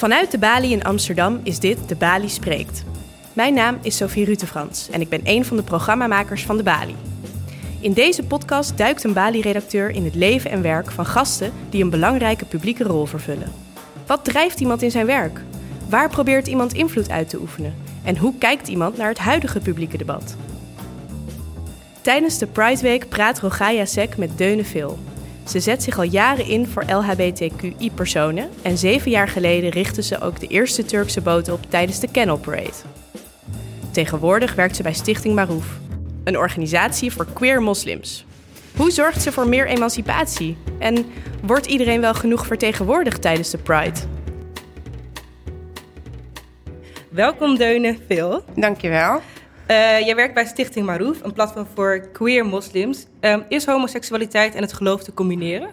Vanuit de Bali in Amsterdam is dit De Bali Spreekt. Mijn naam is Sophie Rutefrans en ik ben een van de programmamakers van De Bali. In deze podcast duikt een Bali-redacteur in het leven en werk van gasten die een belangrijke publieke rol vervullen. Wat drijft iemand in zijn werk? Waar probeert iemand invloed uit te oefenen? En hoe kijkt iemand naar het huidige publieke debat? Tijdens de Pride Week praat Rogaya Sek met Deune Veel. Ze zet zich al jaren in voor LHBTQI-personen en zeven jaar geleden richtte ze ook de eerste Turkse boot op tijdens de Canal Parade. Tegenwoordig werkt ze bij Stichting Marouf, een organisatie voor queer moslims. Hoe zorgt ze voor meer emancipatie? En wordt iedereen wel genoeg vertegenwoordigd tijdens de Pride? Welkom Deune Veel. Dankjewel. Uh, jij werkt bij Stichting Marouf, een platform voor queer moslims. Uh, is homoseksualiteit en het geloof te combineren?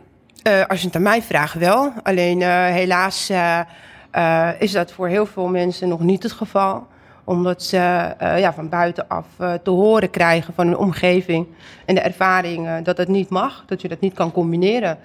Uh, als je het aan mij vraagt wel. Alleen helaas is dat voor heel veel mensen nog niet het geval omdat ze ja, van buitenaf te horen krijgen van hun omgeving en de ervaring dat het niet mag, dat je dat niet kan combineren.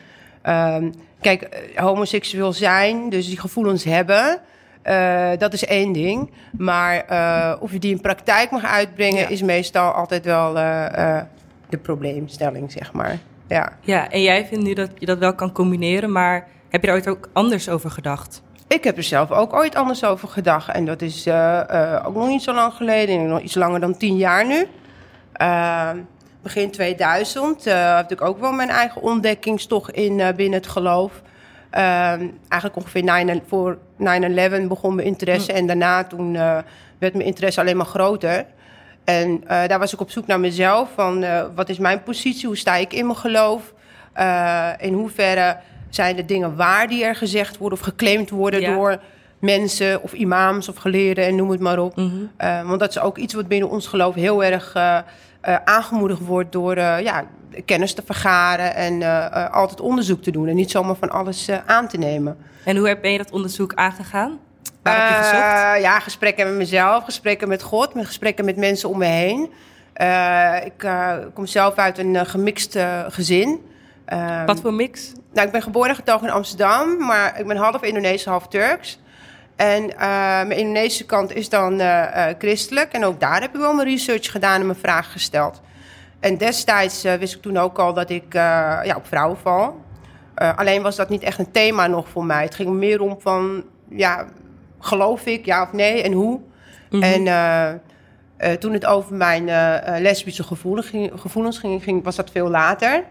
Ehm, kijk, homoseksueel zijn, dus die gevoelens hebben, uh, dat is één ding. Maar uh, of je die in praktijk mag uitbrengen, is meestal altijd wel uh, de probleemstelling, zeg maar. Ja. ja, en jij vindt nu dat je dat wel kan combineren, maar heb je daar ooit ook anders over gedacht? Ik heb er zelf ook ooit anders over gedacht. En dat is ook nog niet zo lang geleden, nog iets langer dan tien jaar nu. Ehm, begin 2000 heb ik ook wel mijn eigen ontdekkingstocht in binnen het geloof. Ehm, eigenlijk ongeveer 9, voor 9-11 begon mijn interesse. Mm. En daarna toen uh, werd mijn interesse alleen maar groter. En uh, daar was ik op zoek naar mezelf. Van uh, wat is mijn positie? Hoe sta ik in mijn geloof? in hoeverre zijn de dingen waar die er gezegd worden of geclaimd worden ja. door mensen of imams of geleerden en noem het maar op. Mm -hmm. want dat is ook iets wat binnen ons geloof heel erg aangemoedigd wordt door ja, kennis te vergaren en uh, altijd onderzoek te doen. En niet zomaar van alles uh, aan te nemen. En hoe ben je dat onderzoek aangegaan? Waar heb je gezocht? Ja, gesprekken met mezelf, gesprekken met God, met gesprekken met mensen om me heen. ik kom zelf uit een gemixt gezin. Ehm, Wat voor mix? Nou, ik ben geboren en getogen in Amsterdam, maar ik ben half Indonesisch, half Turks. En mijn Indonesische kant is dan christelijk. En ook daar heb ik wel mijn research gedaan en mijn vragen gesteld. En destijds uh, wist ik toen ook al dat ik uh, ja, op vrouwen val. Uh, alleen was dat niet echt een thema nog voor mij. Het ging meer om van, ja, geloof ik, ja of nee en hoe. Mm -hmm. En toen het over mijn lesbische gevoelens ging, gevoelens ging, ging, was dat veel later.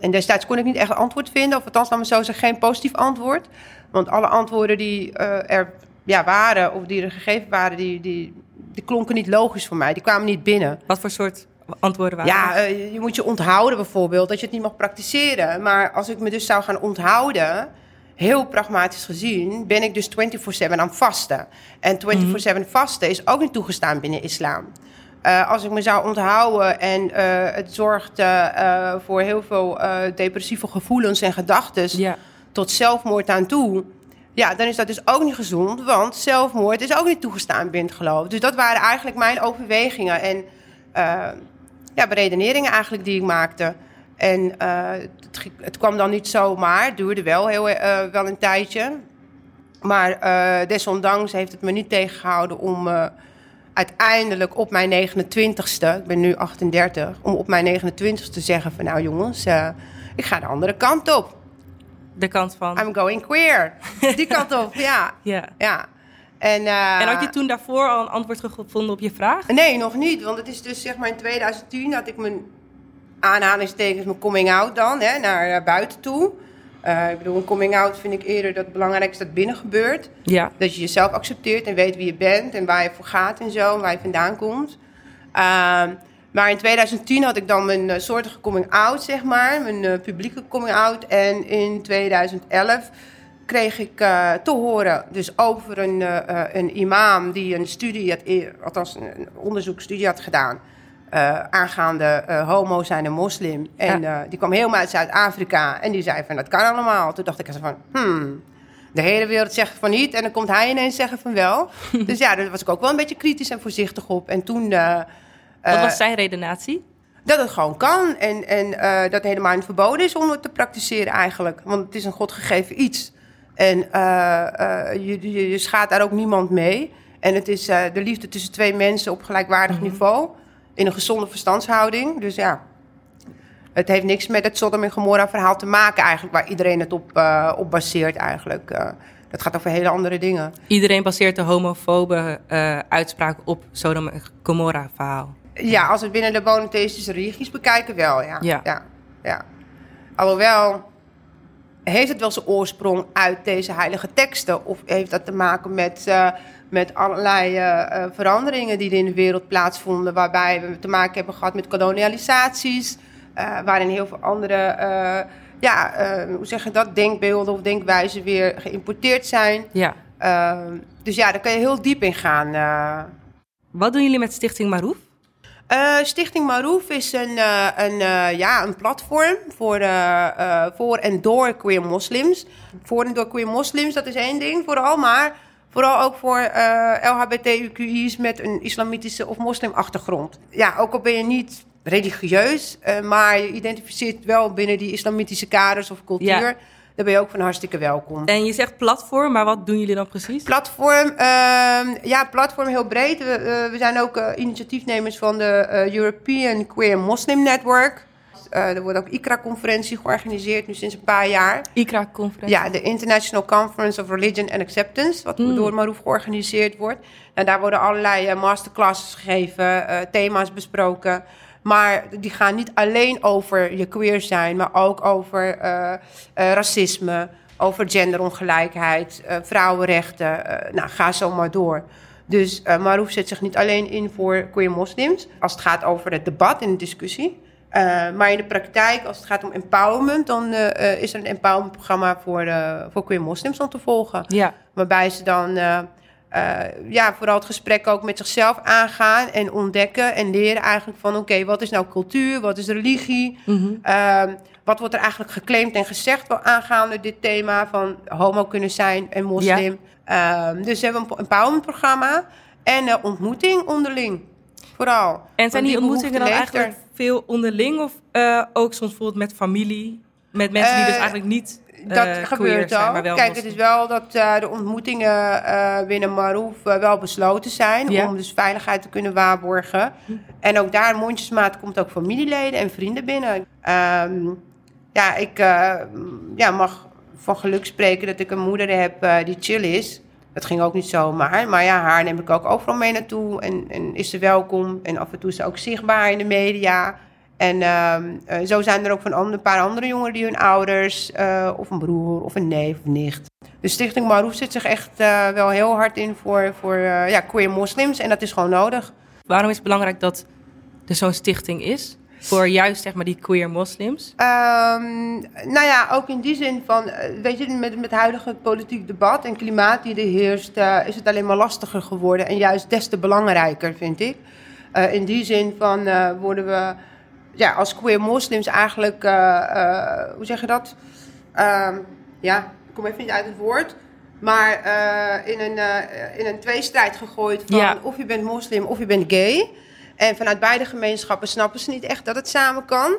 en destijds kon ik niet echt een antwoord vinden. Of althans, laat me zo zeggen, geen positief antwoord. Want alle antwoorden die er ja, waren, of die er gegeven waren, die, die, die klonken niet logisch voor mij. Die kwamen niet binnen. Wat voor soort antwoorden waren? Ja, uh, je moet je onthouden bijvoorbeeld, dat je het niet mag praktiseren. Maar als ik me dus zou gaan onthouden, heel pragmatisch gezien, ben ik dus 24-7 aan vasten. En 24-7 mm. vasten is ook niet toegestaan binnen islam. Uh, als ik me zou onthouden en uh, het zorgt voor heel veel depressieve gevoelens en gedachten tot zelfmoord aan toe. Ja, dan is dat dus ook niet gezond, want zelfmoord is ook niet toegestaan binnen het geloof. Dus dat waren eigenlijk mijn overwegingen. En ja, beredeneringen eigenlijk die ik maakte. En uh, het, het, kwam dan niet zomaar, het duurde wel, heel, uh, wel een tijdje. Maar uh, desondanks heeft het me niet tegengehouden om uiteindelijk op mijn 29ste, ik ben nu 38, om op mijn 29ste te zeggen van nou jongens, ik ga de andere kant op. De kant van? I'm going queer. Die kant op, ja. ja. ja. En, uh, en, had je toen daarvoor al een antwoord gevonden op je vraag? Nee, nog niet. Want het is dus zeg maar in 2010 dat ik mijn aanhalingstekens, mijn coming out dan, hè, naar buiten toe. Uh, ik bedoel, een coming out vind ik eerder dat het belangrijk is dat binnen gebeurt. Ja. Dat je jezelf accepteert en weet wie je bent en waar je voor gaat en zo, waar je vandaan komt. Uh, maar in 2010 had ik dan mijn soortige coming out, zeg maar, mijn publieke coming out. En in 2011 kreeg ik uh, te horen dus over een, uh, een imam die een studie had, althans een onderzoekstudie had gedaan. Uh, aangaande homo zijn en moslim. En ja. die kwam helemaal uit Zuid-Afrika. En die zei van, dat kan allemaal. Toen dacht ik van, hmm, de hele wereld zegt van niet. En dan komt hij ineens zeggen van wel. dus ja, daar was ik ook wel een beetje kritisch en voorzichtig op. En toen... Wat was zijn redenatie? Dat het gewoon kan. En, en dat het helemaal niet verboden is om het te praktiseren eigenlijk. Want het is een godgegeven iets. En je, je, je schaadt daar ook niemand mee. En het is de liefde tussen twee mensen op gelijkwaardig mhm. niveau. In een gezonde verstandshouding. Dus ja, het heeft niks met het Sodom en Gomorra verhaal te maken eigenlijk. Waar iedereen het op, op baseert eigenlijk. Dat gaat over hele andere dingen. Iedereen baseert de homofobe uh, uitspraak op Sodom en Gomorra verhaal. Ja, als we het binnen de monotheïstische religies bekijken wel, ja. ja. ja, ja. Alhoewel, heeft het wel zijn oorsprong uit deze heilige teksten? Of heeft dat te maken met, uh, met allerlei uh, veranderingen die er in de wereld plaatsvonden... waarbij we te maken hebben gehad met kolonialisaties... waarin heel veel andere ja, uh, hoe zeg je dat, denkbeelden of denkwijzen weer geïmporteerd zijn. Ja. Uh, dus ja, daar kan je heel diep in gaan. Uh. Wat doen jullie met Stichting Maroef? Uh, Stichting Maroef is een, een, ja, een platform voor, voor en door queer moslims. Voor en door queer moslims, dat is één ding vooral, maar vooral ook voor LHBTQI's met een islamitische of moslimachtergrond. Ja, ook al ben je niet religieus, maar je identificeert wel binnen die islamitische kaders of cultuur. Dan ben je ook van hartstikke welkom. En je zegt platform, maar wat doen jullie dan precies? Platform, uh, ja, platform heel breed. We, uh, we zijn ook uh, initiatiefnemers van de European Queer Muslim Network. er wordt ook ICRA-conferentie georganiseerd, nu sinds een paar jaar. ICRA-conferentie? Ja, de International Conference of Religion and Acceptance, wat mm. door Maroef georganiseerd wordt. En daar worden allerlei masterclasses gegeven, thema's besproken. Maar die gaan niet alleen over je queer zijn, maar ook over uh, uh, racisme, over genderongelijkheid, uh, vrouwenrechten. nou, ga zo maar door. Dus uh, Marouf zet zich niet alleen in voor queer moslims, als het gaat over het debat en de discussie. maar in de praktijk, als het gaat om empowerment, dan is er een empowerment programma voor, voor queer moslims om te volgen. Ja. Waarbij ze dan uh, ja, vooral het gesprek ook met zichzelf aangaan en ontdekken en leren eigenlijk van oké, wat is nou cultuur, wat is religie, mm wat wordt er eigenlijk geclaimd en gezegd aangaande dit thema van homo kunnen zijn en moslim. Ja. Uh, dus we hebben een empowerment programma en ontmoeting onderling, vooral. En zijn die ontmoetingen dan eigenlijk veel onderling of uh, ook soms bijvoorbeeld met familie, met mensen die dus eigenlijk niet dat uh, gebeurt al. Kijk, het is wel dat uh, de ontmoetingen uh, binnen Maroef wel besloten zijn. Ja. Om dus veiligheid te kunnen waarborgen. Hm. En ook daar, mondjesmaat, komt ook familieleden en vrienden binnen. Um, ja, ik ja, mag van geluk spreken dat ik een moeder heb die chill is. Dat ging ook niet zomaar. Maar ja, haar neem ik ook overal mee naartoe. En, en is ze welkom. En af en toe is ze ook zichtbaar in de media. En uh, zo zijn er ook van een paar andere jongeren die hun ouders, uh, of een broer of een neef of nicht. De Stichting Maroef zit zich echt uh, wel heel hard in voor, voor ja, queer moslims en dat is gewoon nodig. Waarom is het belangrijk dat er zo'n stichting is? Voor juist zeg maar die queer moslims? Um, nou ja, ook in die zin van, weet je, met, met het huidige politiek debat en klimaat die er heerst, is het alleen maar lastiger geworden. En juist des te belangrijker, vind ik. in die zin van worden we ja, als queer moslims eigenlijk, uh, uh, hoe zeg je dat? Uh, ja, ik kom even niet uit het woord. Maar uh, in, een, in een tweestrijd gegooid van ja. of je bent moslim of je bent gay. En vanuit beide gemeenschappen snappen ze niet echt dat het samen kan.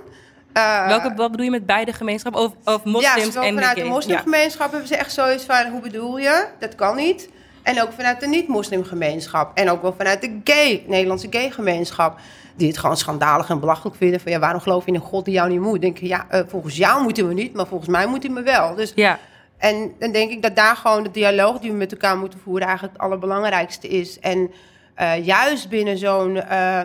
Welke, wat bedoel je met beide gemeenschappen? Of, of moslims ja, en vanuit de, de moslimgemeenschap hebben ze echt zoiets van, hoe bedoel je? Dat kan niet. En ook vanuit de niet-moslimgemeenschap. En ook wel vanuit de gay, Nederlandse gay-gemeenschap die het gewoon schandalig en belachelijk vinden. Van ja, waarom geloof je in een God die jou niet moet? Denk je, ja, uh, volgens jou moet hij me niet, maar volgens mij moet hij me wel. Dus, ja. En dan denk ik dat daar gewoon de dialoog die we met elkaar moeten voeren eigenlijk het allerbelangrijkste is. En uh, juist binnen zo'n uh,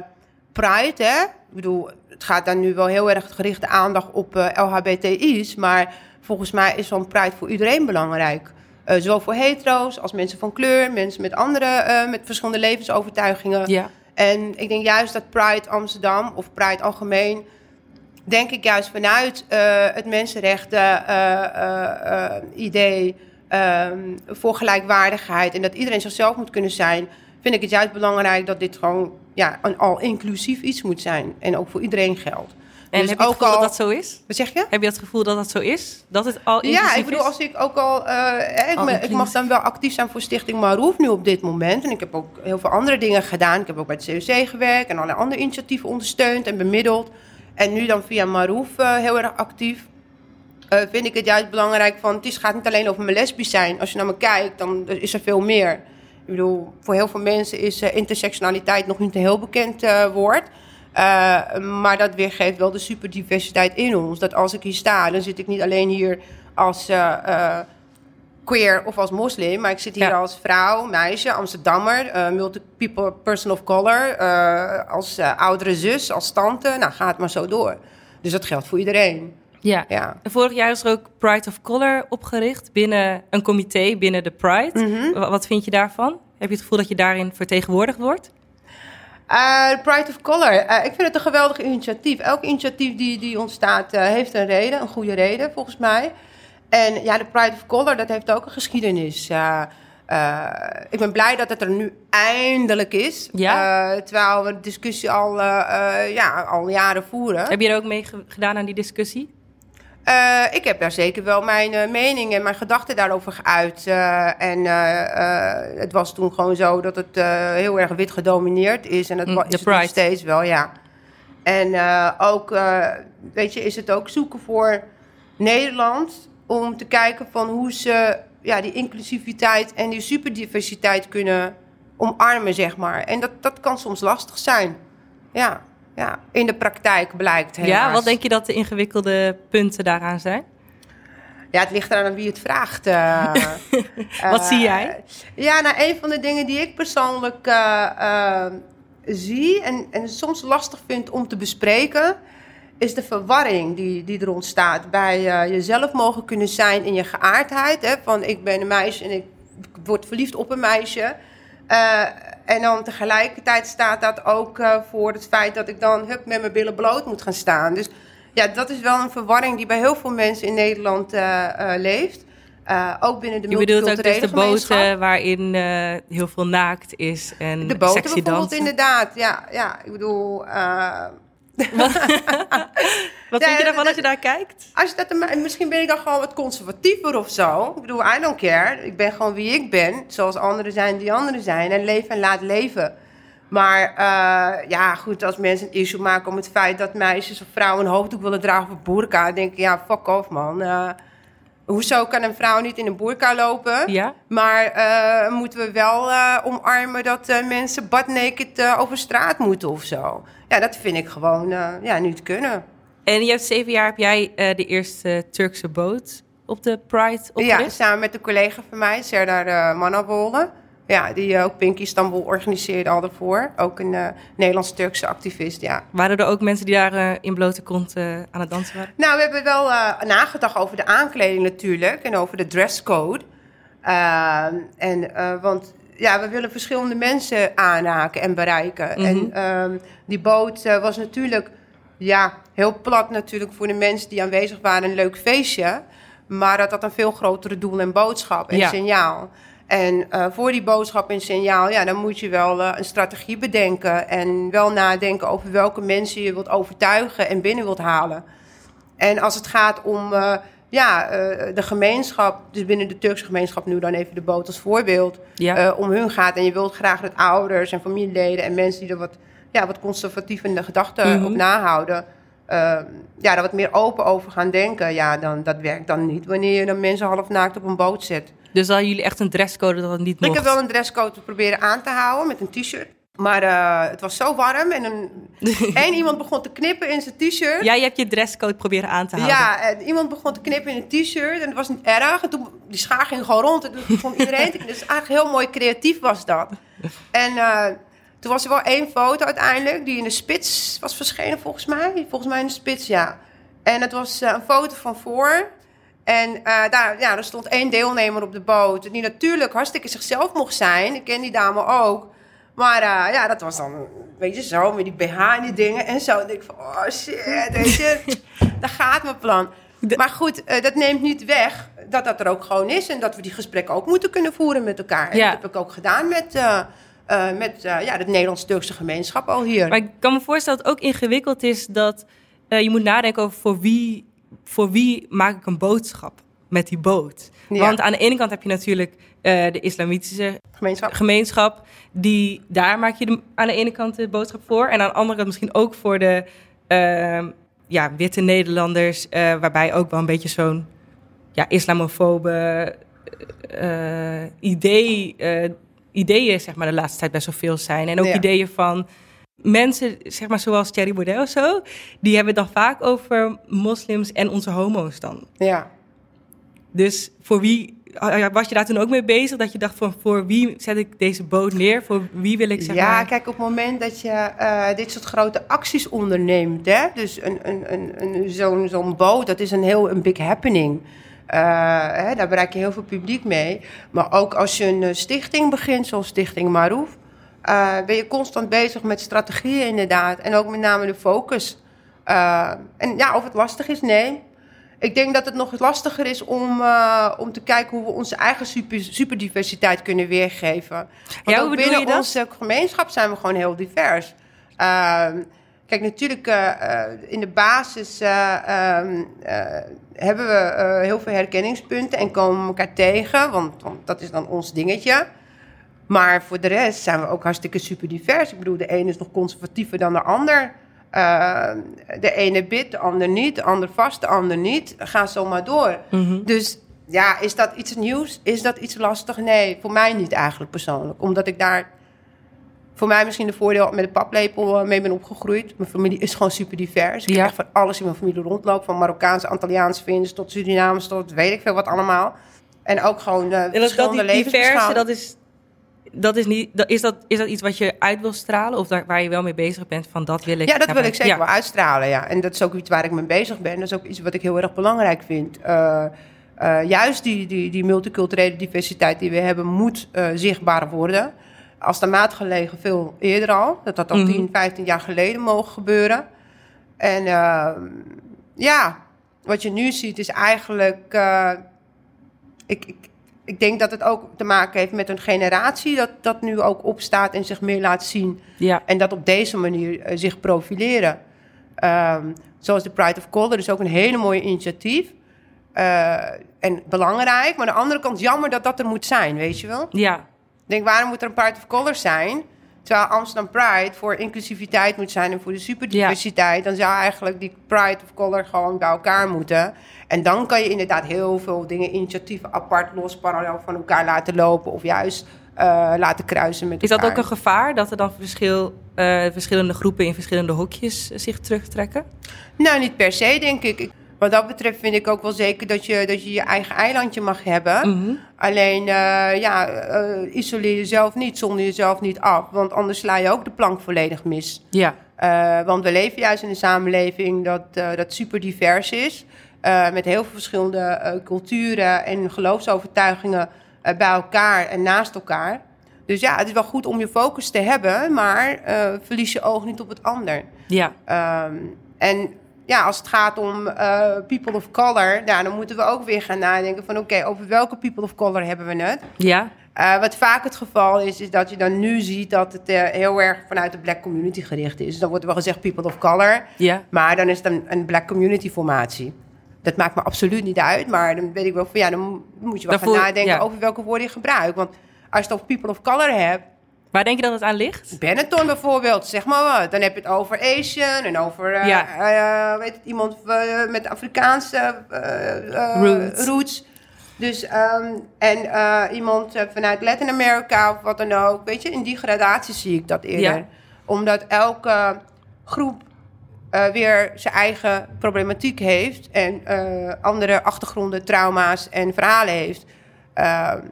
pride, hè, ik bedoel, het gaat dan nu wel heel erg gerichte aandacht op LHBTI's, maar volgens mij is zo'n pride voor iedereen belangrijk. Uh, zowel voor hetero's als mensen van kleur, mensen met andere, uh, met verschillende levensovertuigingen. Ja. En ik denk juist dat Pride Amsterdam of Pride algemeen, denk ik juist vanuit uh, het mensenrechten uh, idee um, voor gelijkwaardigheid en dat iedereen zichzelf moet kunnen zijn, vind ik het juist belangrijk dat dit gewoon ja, een al-inclusief iets moet zijn en ook voor iedereen geldt. En dus heb je het gevoel dat dat zo is? Wat zeg je? Heb je het gevoel dat dat zo is? Dat het al Ja, ik bedoel, als ik ook al... Uh, ik, me, ik, mag dan wel actief zijn voor Stichting Maroef nu op dit moment. En ik heb ook heel veel andere dingen gedaan. Ik heb ook bij het COC gewerkt en allerlei andere initiatieven ondersteund en bemiddeld. En nu dan via Maroef uh, heel erg actief. eh, vind ik het juist belangrijk van... het is, gaat niet alleen over mijn lesbisch zijn. Als je naar me kijkt, dan is er veel meer. Ik bedoel, voor heel veel mensen is intersectionaliteit nog niet een heel bekend woord. Maar dat weergeeft wel de superdiversiteit in ons. Dat als ik hier sta, dan zit ik niet alleen hier als queer of als moslim, maar ik zit hier als vrouw, meisje, Amsterdammer, uh, multiple person of color, uh, als uh, oudere zus, als tante. Nou, gaat maar zo door. Dus dat geldt voor iedereen. Ja. ja. En vorig jaar is er ook Pride of Color opgericht binnen een comité binnen de Pride. Mm -hmm. Wat vind je daarvan? Heb je het gevoel dat je daarin vertegenwoordigd wordt? Pride of Color. ik vind het een geweldig initiatief. Elk initiatief die, die ontstaat heeft een reden, een goede reden volgens mij. En ja, de Pride of Color, dat heeft ook een geschiedenis. Uh, uh, ik ben blij dat het er nu eindelijk is. Ja? Uh, terwijl we de discussie al, ja, al jaren voeren. Heb je er ook mee gedaan aan die discussie? Ik heb daar zeker wel mijn mening en mijn gedachten daarover geuit. en het was toen gewoon zo dat het heel erg wit gedomineerd is. En dat mm, is het nog steeds wel, ja. En ook, weet je, is het ook zoeken voor Nederland om te kijken van hoe ze ja, die inclusiviteit en die superdiversiteit kunnen omarmen, zeg maar. En dat, dat kan soms lastig zijn. Ja, ja, in de praktijk blijkt helaas. Ja, wat denk je dat de ingewikkelde punten daaraan zijn? Ja, het ligt eraan aan wie het vraagt. Uh, wat zie jij? Ja, nou, een van de dingen die ik persoonlijk uh, zie en, en soms lastig vind om te bespreken is de verwarring die, die er ontstaat bij jezelf mogen kunnen zijn in je geaardheid. Hè, van ik ben een meisje en ik word verliefd op een meisje. Uh, en dan tegelijkertijd staat dat ook uh, voor het feit dat ik dan hup, met mijn billen bloot moet gaan staan. Dus ja, dat is wel een verwarring die bij heel veel mensen in Nederland leeft. ook binnen de Je bedoelt ook dus de boten waarin heel veel naakt is en De boten bijvoorbeeld, inderdaad. Ja, ja, ik bedoel... wat vind je daarvan als je daar kijkt? Als je dat, misschien ben ik dan gewoon wat conservatiever of zo. Ik bedoel, I don't care. Ik ben gewoon wie ik ben. Zoals anderen zijn die anderen zijn. En leven en laat leven. Maar uh, ja, goed, als mensen een issue maken om het feit dat meisjes of vrouwen een hoofddoek willen dragen of burka, denk ik, ja, fuck off man. Uh, hoezo kan een vrouw niet in een burka lopen? Ja. Maar uh, moeten we wel omarmen dat mensen butt naked over straat moeten of zo? ja, dat vind ik gewoon ja, niet kunnen. En je hebt zeven jaar heb jij de eerste Turkse boot op de Pride opgericht? Ja, samen met een collega van mij, Serdar uh, Manavole. Ja, die ook Pink Istanbul organiseerde al daarvoor. Ook een uh, Nederlands-Turkse activist, ja. Waren er ook mensen die daar uh, in blote kont uh, aan het dansen waren? Nou, we hebben wel nagedacht over de aankleding natuurlijk. En over de dresscode. Ehm, en, want ja, we willen verschillende mensen aanraken en bereiken. Mhm. En um, die boot was natuurlijk ja, heel plat natuurlijk voor de mensen die aanwezig waren. Een leuk feestje. Maar dat had een veel grotere doel en boodschap en signaal. En uh, voor die boodschap en signaal, ja, dan moet je wel uh, een strategie bedenken. En wel nadenken over welke mensen je wilt overtuigen en binnen wilt halen. En als het gaat om ja, uh, de gemeenschap, dus binnen de Turkse gemeenschap, nu dan even de boot als voorbeeld, ja. om hun gaat. En je wilt graag dat ouders en familieleden en mensen die er wat, ja, wat conservatieve gedachten mm -hmm. op nahouden, uh, ja, daar wat meer open over gaan denken. Ja, dan, dat werkt dan niet wanneer je dan mensen half naakt op een boot zet. Dus hadden jullie echt een dresscode dat het niet mocht? Ik heb wel een dresscode proberen aan te houden met een t-shirt. Maar uh, het was zo warm en een, één iemand begon te knippen in zijn t-shirt. Ja, je hebt je dresscode proberen aan te houden. Ja, en iemand begon te knippen in een t-shirt en het was niet erg. En toen, die schaar ging gewoon rond en toen begon iedereen te Dus eigenlijk heel mooi creatief was dat. En uh, toen was er wel één foto uiteindelijk die in de spits was verschenen volgens mij. Volgens mij in de spits, ja. En het was uh, een foto van voor. En daar, ja, er stond één deelnemer op de boot. Die natuurlijk hartstikke zichzelf mocht zijn. Ik ken die dame ook. Maar uh, ja, dat was dan, weet je, zo met die BH en die dingen en zo. En ik van, oh shit, weet je, daar gaat mijn plan. Maar goed, uh, dat neemt niet weg dat dat er ook gewoon is. En dat we die gesprekken ook moeten kunnen voeren met elkaar. Dat heb ik ook gedaan met, met ja, de Nederlands-Turkse gemeenschap al hier. Maar ik kan me voorstellen dat het ook ingewikkeld is dat je moet nadenken over voor wie, voor wie maak ik een boodschap met die boot. Want aan de ene kant heb je natuurlijk uh, de islamitische gemeenschap. gemeenschap. Die, daar maak je de, aan de ene kant de boodschap voor. En aan de andere kant misschien ook voor de uh, ja, witte Nederlanders, waarbij ook wel een beetje zo'n ja, islamofobe idee, ideeën zeg maar, de laatste tijd best wel veel zijn. En ook ideeën van mensen, zeg maar zoals Thierry Baudet of zo, die hebben het dan vaak over moslims en onze homo's dan. Ja. Dus voor wie was je daar toen ook mee bezig? Dat je dacht van voor wie zet ik deze boot neer? Voor wie wil ik zeggen? Ja, kijk, op het moment dat je uh, dit soort grote acties onderneemt, hè, dus een, een, een, een, zo'n zo'n boot, dat is een heel een big happening. Uh, hè, daar bereik je heel veel publiek mee. Maar ook als je een eh, stichting begint, zoals Stichting Marouf, uh, ben je constant bezig met strategieën inderdaad. En ook met name de focus. Uh, en ja, of het lastig is, nee. Ik denk dat het nog lastiger is om, uh, om te kijken hoe we onze eigen super, superdiversiteit kunnen weergeven. Want ja, ook binnen onze gemeenschap zijn we gewoon heel divers. Ehm, kijk, natuurlijk in de basis ehm, hebben we heel veel herkenningspunten en komen we elkaar tegen. Want, want dat is dan ons dingetje. Maar voor de rest zijn we ook hartstikke super divers. Ik bedoel, de ene is nog conservatiever dan de ander. Uh, de ene bidt, de ander niet. De ander vast, de ander niet. Ga zo maar door. Mhm. Dus ja, is dat iets nieuws? Is dat iets lastig? Nee, voor mij niet eigenlijk persoonlijk. Omdat ik daar voor mij misschien de voordeel met de paplepel mee ben opgegroeid. Mijn familie is gewoon super divers. Ik ja. heb echt van alles in mijn familie rondlopen. Van Marokkaanse, Antilliaanse Vinders tot Surinamers tot weet ik veel wat allemaal. En ook gewoon uh, verschillende levensbeschouwingen. Dat is dat is, niet, dat, is, dat, is dat iets wat je uit wil stralen? Of daar, waar je wel mee bezig bent van dat wil ik? Ja, dat wil ik zeker wel uitstralen, ja. En dat is ook iets waar ik mee bezig ben. Dat is ook iets wat ik heel erg belangrijk vind. Uh, uh, juist die, die, die multiculturele diversiteit die we hebben, moet uh, zichtbaar worden. Als de maat gelegen veel eerder al. Dat had al mm 10, 15 jaar geleden mogen gebeuren. En ja, wat je nu ziet is eigenlijk... ik, ik, ik denk dat het ook te maken heeft met een generatie dat, dat nu ook opstaat en zich meer laat zien. Ja. En dat op deze manier uh, zich profileren. Um, zoals de Pride of Color is ook een hele mooie initiatief. Uh, en belangrijk, maar aan de andere kant jammer dat dat er moet zijn, weet je wel? Ja. Ik denk, waarom moet er een Pride of Color zijn? Terwijl Amsterdam Pride voor inclusiviteit moet zijn en voor de superdiversiteit, dan zou eigenlijk die Pride of Color gewoon bij elkaar moeten. En dan kan je inderdaad heel veel dingen, initiatieven apart, los, parallel van elkaar laten lopen of juist uh, laten kruisen met Is dat ook een gevaar dat er dan verschil, uh, verschillende groepen in verschillende hokjes zich terugtrekken? Nou, niet per se, denk ik. Wat dat betreft vind ik ook wel zeker dat je dat je, je eigen eilandje mag hebben. Mm -hmm. Alleen, uh, ja, uh, isoleer jezelf niet, zonder jezelf niet af. Want anders sla je ook de plank volledig mis. Ja. Uh, want we leven juist in een samenleving dat, dat super divers is. met heel veel verschillende culturen en geloofsovertuigingen bij elkaar en naast elkaar. Dus ja, het is wel goed om je focus te hebben, maar verlies je oog niet op het ander. Ja. Um, en ja, als het gaat om uh, people of color, nou, dan moeten we ook weer gaan nadenken van oké, over welke people of color hebben we het? Ja. Uh, wat vaak het geval is, is dat je dan nu ziet dat het uh, heel erg vanuit de black community gericht is. Dus dan wordt wel gezegd people of color, ja. maar dan is het een, een black community formatie. Dat maakt me absoluut niet uit, maar dan weet ik wel van ja, dan moet je wel gaan nadenken ja. over welke woorden je gebruikt. Want als je het over people of color hebt, Waar denk je dat het aan ligt? Benetton bijvoorbeeld, zeg maar wat. Dan heb je het over Asian en over uh, ja. uh, weet het, iemand met Afrikaanse roots. roots. Dus, um, en iemand vanuit Latin America of wat dan ook. Weet je, in die gradatie zie ik dat eerder. Ja. Omdat elke groep weer zijn eigen problematiek heeft. En andere achtergronden, trauma's en verhalen heeft.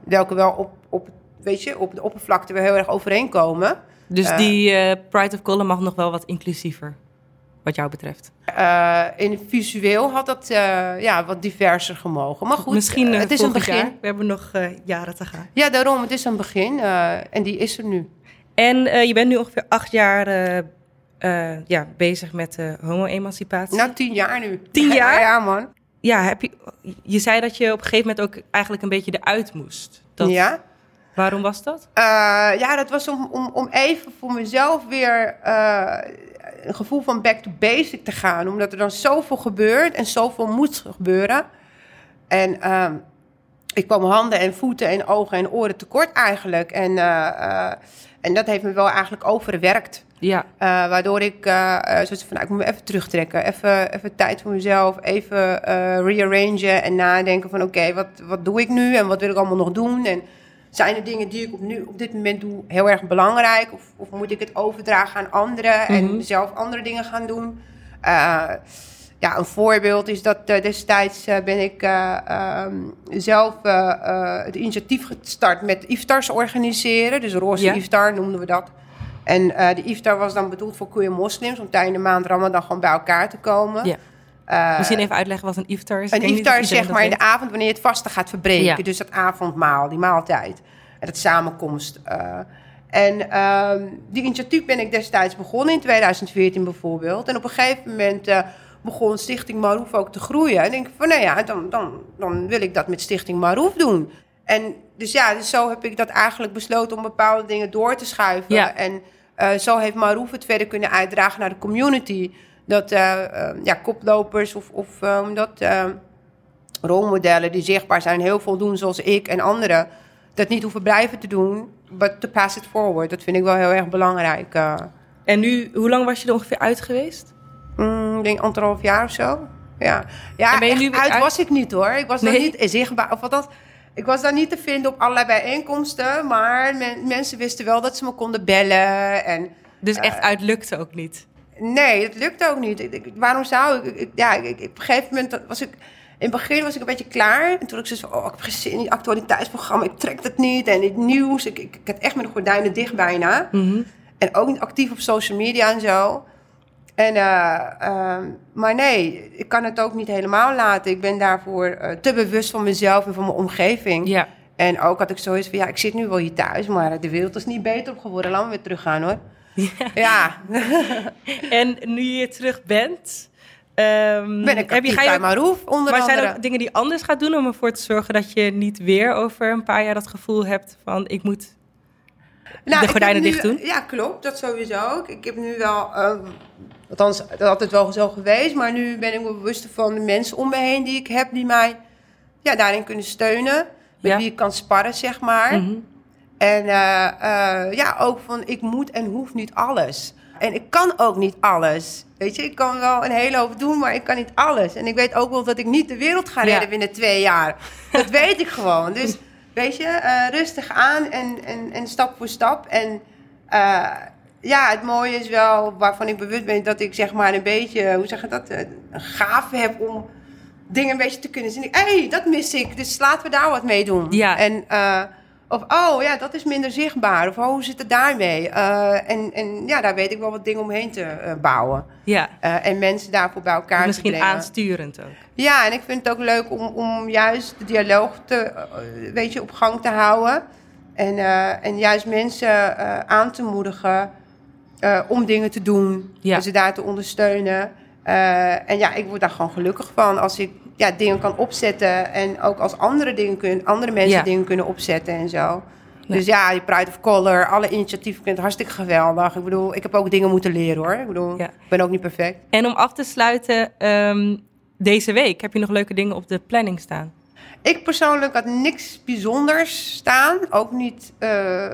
welke wel op, op weet je, op de oppervlakte weer heel erg overeenkomen. Dus uh, die uh, Pride of Color mag nog wel wat inclusiever, wat jou betreft? Uh, in visueel had dat ja, wat diverser gemogen. Maar goed, Misschien het is een begin. Jaar. We hebben nog jaren te gaan. Ja, daarom, het is een begin en die is er nu. En je bent nu ongeveer acht jaar ja, bezig met homo-emancipatie. Nou, tien jaar nu. Tien jaar? ja, man. Ja, heb je, je zei dat je op een gegeven moment ook eigenlijk een beetje eruit moest. Dat, ja. Waarom was dat? Uh, ja, dat was om, om, om even voor mezelf weer uh, een gevoel van back to basic te gaan. Omdat er dan zoveel gebeurt en zoveel moet gebeuren. En uh, ik kwam handen en voeten en ogen en oren tekort eigenlijk. En, en dat heeft me wel eigenlijk overwerkt. Ja. waardoor ik zoiets van, nou, ik moet me even terugtrekken. Even, even tijd voor mezelf. Even rearrangen en nadenken van, oké, wat, wat doe ik nu? En wat wil ik allemaal nog doen? En zijn er dingen die ik op, nu, op dit moment doe heel erg belangrijk? Of, of moet ik het overdragen aan anderen en mhm. zelf andere dingen gaan doen? Uh, ja, een voorbeeld is dat uh, destijds uh, ben ik ehm, zelf het initiatief gestart met iftars organiseren. Dus roze ja. iftar noemden we dat. En de iftar was dan bedoeld voor queer moslims om tijdens de maand Ramadan gewoon bij elkaar te komen. Ja. Uh, Misschien even uitleggen wat een iftar is. Een iftar is zeg maar in de avond wanneer je het vaste gaat verbreken. Dus dat avondmaal, die maaltijd. En dat samenkomst. Uh, en uh, die initiatief ben ik destijds begonnen in 2014 bijvoorbeeld. En op een gegeven moment uh, begon Stichting Maroef ook te groeien. En ik denk van, nou ja, dan, dan, dan wil ik dat met Stichting Maroef doen. En dus ja, dus zo heb ik dat eigenlijk besloten om bepaalde dingen door te schuiven. Ja. En zo heeft Maroef het verder kunnen uitdragen naar de community dat uh, ja, koplopers of, of dat, uh, rolmodellen die zichtbaar zijn, heel veel doen zoals ik en anderen, dat niet hoeven blijven te doen, but to pass it forward. Dat vind ik wel heel erg belangrijk. En nu, hoe lang was je er ongeveer uit geweest? Mm, ik denk anderhalf jaar of zo. Ja, ja ben je nu uit, uit was ik niet hoor. Ik was nee. niet zichtbaar. Of wat dat, ik was daar niet te vinden op allerlei bijeenkomsten. Maar mensen wisten wel dat ze me konden bellen. En, dus echt uit lukte ook niet? Nee, het lukt ook niet. Ik, waarom zou ik? ja, ik, op een gegeven moment was ik. In het begin was ik een beetje klaar. En toen ik zo oh, ik heb geen zin in die actualiteitsprogramma. Ik trek het niet. En het nieuws. Ik, ik, had echt met de gordijnen dicht bijna. Mhm. En ook niet actief op social media en zo. En, uh, uh, maar nee, ik kan het ook niet helemaal laten. Ik ben daarvoor uh, te bewust van mezelf en van mijn omgeving. Ja. En ook had ik zoiets van, ja, ik zit nu wel hier thuis, maar de wereld is niet beter op geworden. Laten we weer teruggaan hoor. Ja. en nu je terug bent... Um, ben ik heb je, ga je bij Maroef, onder maar andere. zijn er ook dingen die anders gaat doen om ervoor te zorgen dat je niet weer over een paar jaar dat gevoel hebt van ik moet nou, de gordijnen dicht doen? Ja, klopt, dat sowieso. Ik, ik heb nu wel, um, althans, dat is altijd wel zo geweest, maar nu ben ik me bewust van de mensen om me heen die ik heb, die mij ja, daarin kunnen steunen, met wie ik kan sparren, zeg maar. Mm en uh, uh, ja, ook van ik moet en hoef niet alles. En ik kan ook niet alles. Weet je, ik kan wel een hele hoop doen, maar ik kan niet alles. En ik weet ook wel dat ik niet de wereld ga redden binnen twee jaar. Dat weet ik gewoon. Dus weet je, uh, rustig aan en, en, en stap voor stap. En ja, het mooie is wel, waarvan ik bewust ben, dat ik zeg maar een beetje, hoe zeg je dat, een gave heb om dingen een beetje te kunnen zien. Hé, hey, dat mis ik, dus laten we daar wat mee doen. Ja. En of, oh ja, dat is minder zichtbaar. Of, oh, hoe zit het daarmee? Uh, en, en ja, daar weet ik wel wat dingen omheen te uh, bouwen. Ja. Uh, en mensen daarvoor bij elkaar Misschien te brengen. Misschien aansturend ook. Ja, en ik vind het ook leuk om, om juist de dialoog te, weet je, op gang te houden. En, en juist mensen aan te moedigen om dingen te doen. Ja. ze daar te ondersteunen. en ja, ik word daar gewoon gelukkig van als ik ja, dingen kan opzetten. En ook als andere, dingen kunnen, andere mensen dingen kunnen opzetten en zo. Dus ja, je Pride of Color, alle initiatieven, ik vind het hartstikke geweldig. Ik bedoel, ik heb ook dingen moeten leren hoor. Ik bedoel, ik ben ook niet perfect. En om af te sluiten, um, deze week heb je nog leuke dingen op de planning staan? Ik persoonlijk had niks bijzonders staan. Ook niet uh,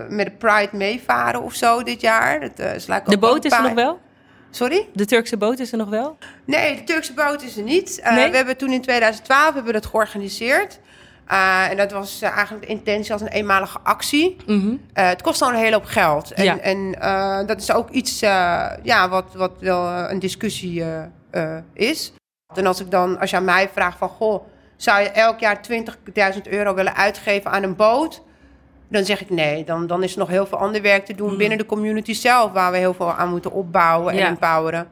met de Pride meevaren of zo dit jaar. Dat, uh, de boot is er nog wel? Sorry? De Turkse boot is er nog wel? Nee, de Turkse boot is er niet. Uh, We hebben toen in 2012 hebben we dat georganiseerd. Uh, en dat was uh, eigenlijk de intentie als een eenmalige actie. Mm -hmm. het kost dan een hele hoop geld. En, ja. en dat is ook iets ja, wat, wat wel een discussie is. En als ik dan, als je aan mij vraagt van... Goh, zou je elk jaar 20.000 euro willen uitgeven aan een boot? Dan zeg ik nee, dan, dan is er nog heel veel ander werk te doen hmm. binnen de community zelf, waar we heel veel aan moeten opbouwen en empoweren.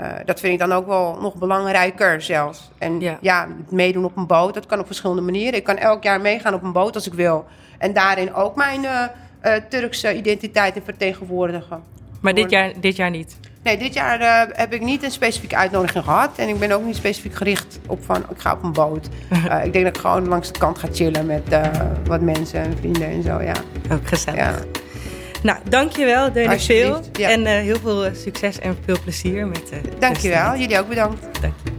Uh, dat vind ik dan ook wel nog belangrijker zelfs. En ja. ja, meedoen op een boot, dat kan op verschillende manieren. Ik kan elk jaar meegaan op een boot als ik wil. En daarin ook mijn uh, uh, Turkse identiteit vertegenwoordigen. Maar dit jaar, dit jaar niet? Nee, dit jaar uh, heb ik niet een specifieke uitnodiging gehad. En ik ben ook niet specifiek gericht op van ik ga op een boot. Uh, ik denk dat ik gewoon langs de kant ga chillen met uh, wat mensen en vrienden en zo. Ja. Ook gezellig. Ja. Nou, dankjewel Denis veel. Ja. En heel veel succes en veel plezier met Dankjewel, jullie ook bedankt. Dank je.